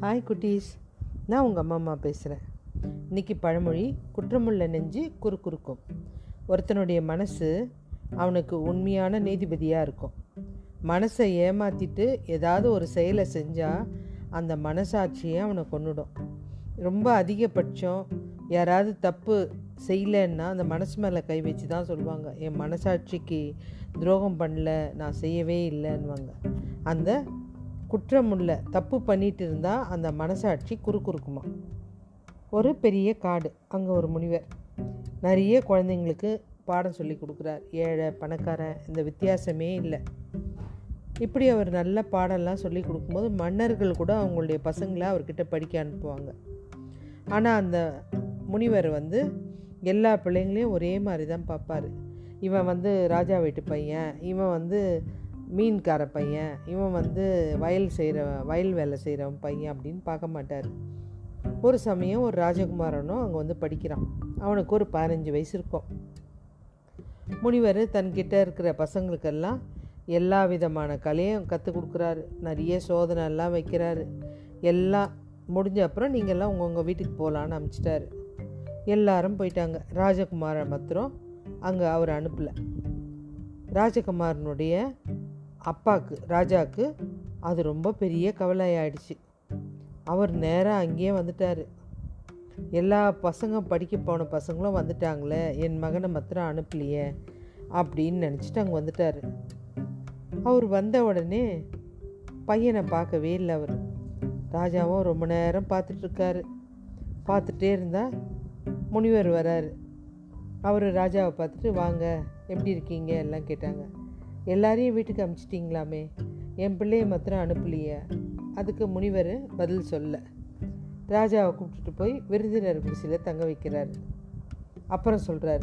Hi குட்டீஸ். நான் உங்கள் அம்மா அம்மா பேசுகிறேன் இன்றைக்கி பழமொழி குற்றமுள்ள நெஞ்சு குறுக்குறுக்கும். ஒருத்தனுடைய மனசு அவனுக்கு உண்மையான நீதிபதியாக இருக்கும். மனசை ஏமாற்றிட்டு ஏதாவது ஒரு செயலை செஞ்சால் அந்த மனசாட்சியை அவனை கொண்டுடும் ரொம்ப அதிகபட்சம் யாராவது தப்பு செய்யலைன்னா அந்த மனசு மேலே கை வச்சு தான் சொல்லுவாங்க. என் மனசாட்சிக்கு துரோகம் பண்ணல நான் செய்யவே இல்லைன்னுவாங்க. அந்த குற்றமுள்ள தப்பு பண்ணிட்டு இருந்தால் அந்த மனசாட்சி குறுக்குறுக்குமா? ஒரு பெரிய காடு அங்கே ஒரு முனிவர். நிறைய குழந்தைங்களுக்கு பாடம் சொல்லி கொடுக்குறார். ஏழை பணக்காரன் இந்த வித்தியாசமே இல்லை. இப்படி அவர் நல்ல பாடம்லாம் சொல்லி கொடுக்கும்போது மன்னர்கள் கூட அவங்களுடைய பசங்களை அவர்கிட்ட படிக்க அனுப்புவாங்க. ஆனால் அந்த முனிவர் வந்து எல்லா பிள்ளைங்களையும் ஒரே மாதிரி தான் பார்ப்பார். இவன் வந்து ராஜா வீட்டு பையன் இவன் வந்து மீன்கார பையன் இவன் வந்து வயல் செய்கிற வயல் வேலை செய்கிறவன் பையன் அப்படின்னு பார்க்க மாட்டார். ஒரு சமயம் ஒரு ராஜகுமாரனும் அங்கே வந்து படிக்கிறான். அவனுக்கு ஒரு பதினஞ்சு வயசு இருக்கும். முனிவர் தன்கிட்ட இருக்கிற பசங்களுக்கெல்லாம் எல்லா விதமான கலையும் கற்றுக் கொடுக்குறாரு. நிறைய சோதனை எல்லாம் வைக்கிறாரு. எல்லாம் முடிஞ்ச அப்புறம் நீங்கள்லாம் உங்கள் வீட்டுக்கு போகலான்னு அனுப்பிச்சிட்டாரு எல்லாரும் போயிட்டாங்க. ராஜகுமாரன் மாத்திரம் அங்கே அவர் அனுப்பலை. ராஜகுமாரனுடைய அப்பாவுக்கு ராஜாவுக்கு அது ரொம்ப பெரிய கவலையாயிடுச்சு. அவர் நேராக அங்கேயே வந்துட்டார். எல்லா பசங்க படிக்க போன பசங்களும் வந்துட்டாங்களே என் மகனை மாத்திரம் அனுப்பலையே அப்படின்னு நினச்சிட்டு அங்கே வந்துட்டார். அவர் வந்த உடனே பையனை பார்க்கவே இல்லை அவர். ராஜாவும் ரொம்ப நேரம் பார்த்துட்ருக்காரு பார்த்துட்டே இருந்தால் முனிவர் வராரு. அவர் ராஜாவை பார்த்துட்டு வாங்க எப்படி இருக்கீங்க? எல்லாம் கேட்டாங்க. எல்லாரையும் வீட்டுக்கு அனுப்பிச்சிட்டிங்களாமே என் பிள்ளைய மாத்திரம் அனுப்பலையே. அதுக்கு முனிவர் பதில் சொல்ல. ராஜாவை கூப்பிட்டுட்டு போய் விருந்தினர் குடிசையில் தங்க வைக்கிறார். அப்புறம் சொல்கிறார்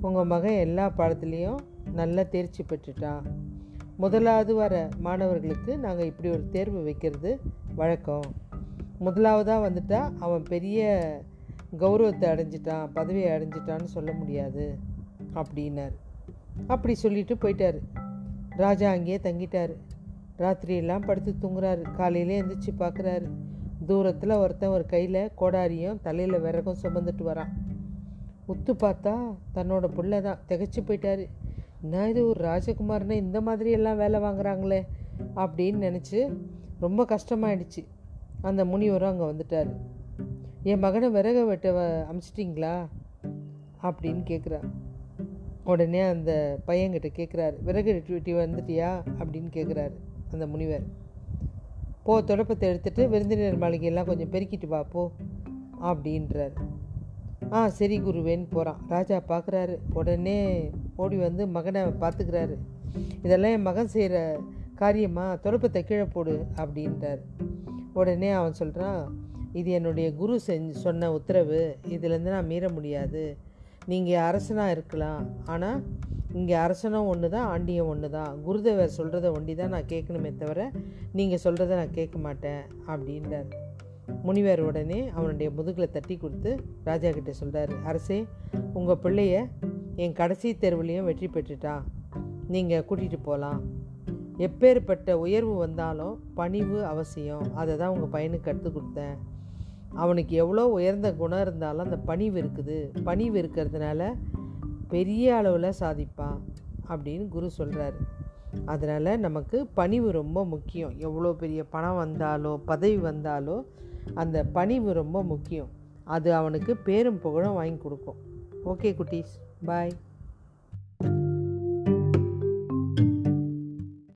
உங்கள் மகன் எல்லா பாடத்துலேயும் நல்லா தேர்ச்சி பெற்றுட்டான். முதலாவது வர மாணவர்களுக்கு நாங்கள் இப்படி ஒரு தேர்வு வைக்கிறது வழக்கம். முதலாவதாக வந்துட்டா அவன் பெரிய கௌரவத்தை அடைஞ்சிட்டான் பதவியை அடைஞ்சிட்டான்னு சொல்ல முடியாது. அப்படின்னார். அப்படி சொல்லிட்டு போயிட்டார். ராஜா அங்கேயே தங்கிட்டார். ராத்திரியெல்லாம் படுத்து தூங்குறாரு. காலையிலே எழுந்திரிச்சு பார்க்குறாரு. தூரத்தில் ஒருத்தன் ஒரு கையில் கோடாரியும் தலையில் விறகும் சுமந்துட்டு வரான். உத்து பார்த்தா தன்னோட பிள்ளை தான். திகச்சு போயிட்டாரு. என்ன இது ஒரு ராஜகுமாரனை இந்த மாதிரி எல்லாம் வேலை வாங்குறாங்களே? அப்படின்னு நினச்சி ரொம்ப கஷ்டமாயிடுச்சு. அந்த முனிவரும் அங்கே வந்துட்டார். என் மகனை விறக வெட்ட அமிச்சிட்டிங்களா? அப்படின்னு கேட்குறான் உடனே அந்த பையன்கிட்ட கேட்குறாரு விறகு வெட்டி வந்துட்டியா? அப்படின்னு கேட்குறாரு அந்த முனிவர். போ தொடப்பத்தை எடுத்துகிட்டு விருந்தினர் மாளிகையெல்லாம் கொஞ்சம் பெருக்கிட்டு வா போ அப்படின்றார். ஆ சரி குருவேன்னு போகிறான் ராஜா பார்க்குறாரு உடனே ஓடி வந்து மகனை பார்த்துக்கிறாரு இதெல்லாம் என் மகன் செய்கிற காரியமாக தொடப்பத்தை கீழே போடு அப்படின்றார். உடனே அவன் சொல்கிறான் இது என்னுடைய குரு செஞ்சு சொன்ன உத்தரவு. இதுலேருந்து நான் மீற முடியாது. நீங்கள் அரசனாக இருக்கலாம். ஆனால் இங்கே அரசனும் ஒன்று தான் ஆண்டியும் ஒன்று தான் குருதேவர் சொல்கிறத ஒண்டி தான் நான் கேட்கணுமே தவிர நீங்கள் சொல்கிறத நான் கேட்க மாட்டேன் அப்படின்றார். முனிவர் உடனே அவனுடைய முதுகில் தட்டி கொடுத்து ராஜா கிட்டே சொல்கிறார் அரசே உங்கள் பிள்ளைய என் கடைசி தெருவுலேயும் வெற்றி பெற்றுட்டான் நீங்கள் கூட்டிகிட்டு போகலாம் எப்பேற்பட்ட உயர்வு வந்தாலும் பணிவு அவசியம். அதை தான் உங்கள் பையனுக்கு கற்றுக் கொடுத்தேன். அவனுக்கு எவ்வளோ உயர்ந்த குணம் இருந்தாலும் அந்த பணிவு இருக்குது. பணிவு இருக்கிறதுனால பெரிய அளவில் சாதிப்பான் அப்படின்னு குரு சொல்கிறார் அதனால் நமக்கு பணிவு ரொம்ப முக்கியம். எவ்வளோ பெரிய பணம் வந்தாலோ பதவி வந்தாலோ அந்த பணிவு ரொம்ப முக்கியம். அது அவனுக்கு பேரும் புகழும் வாங்கி கொடுக்கும். ஓகே குட்டீஸ். பாய்.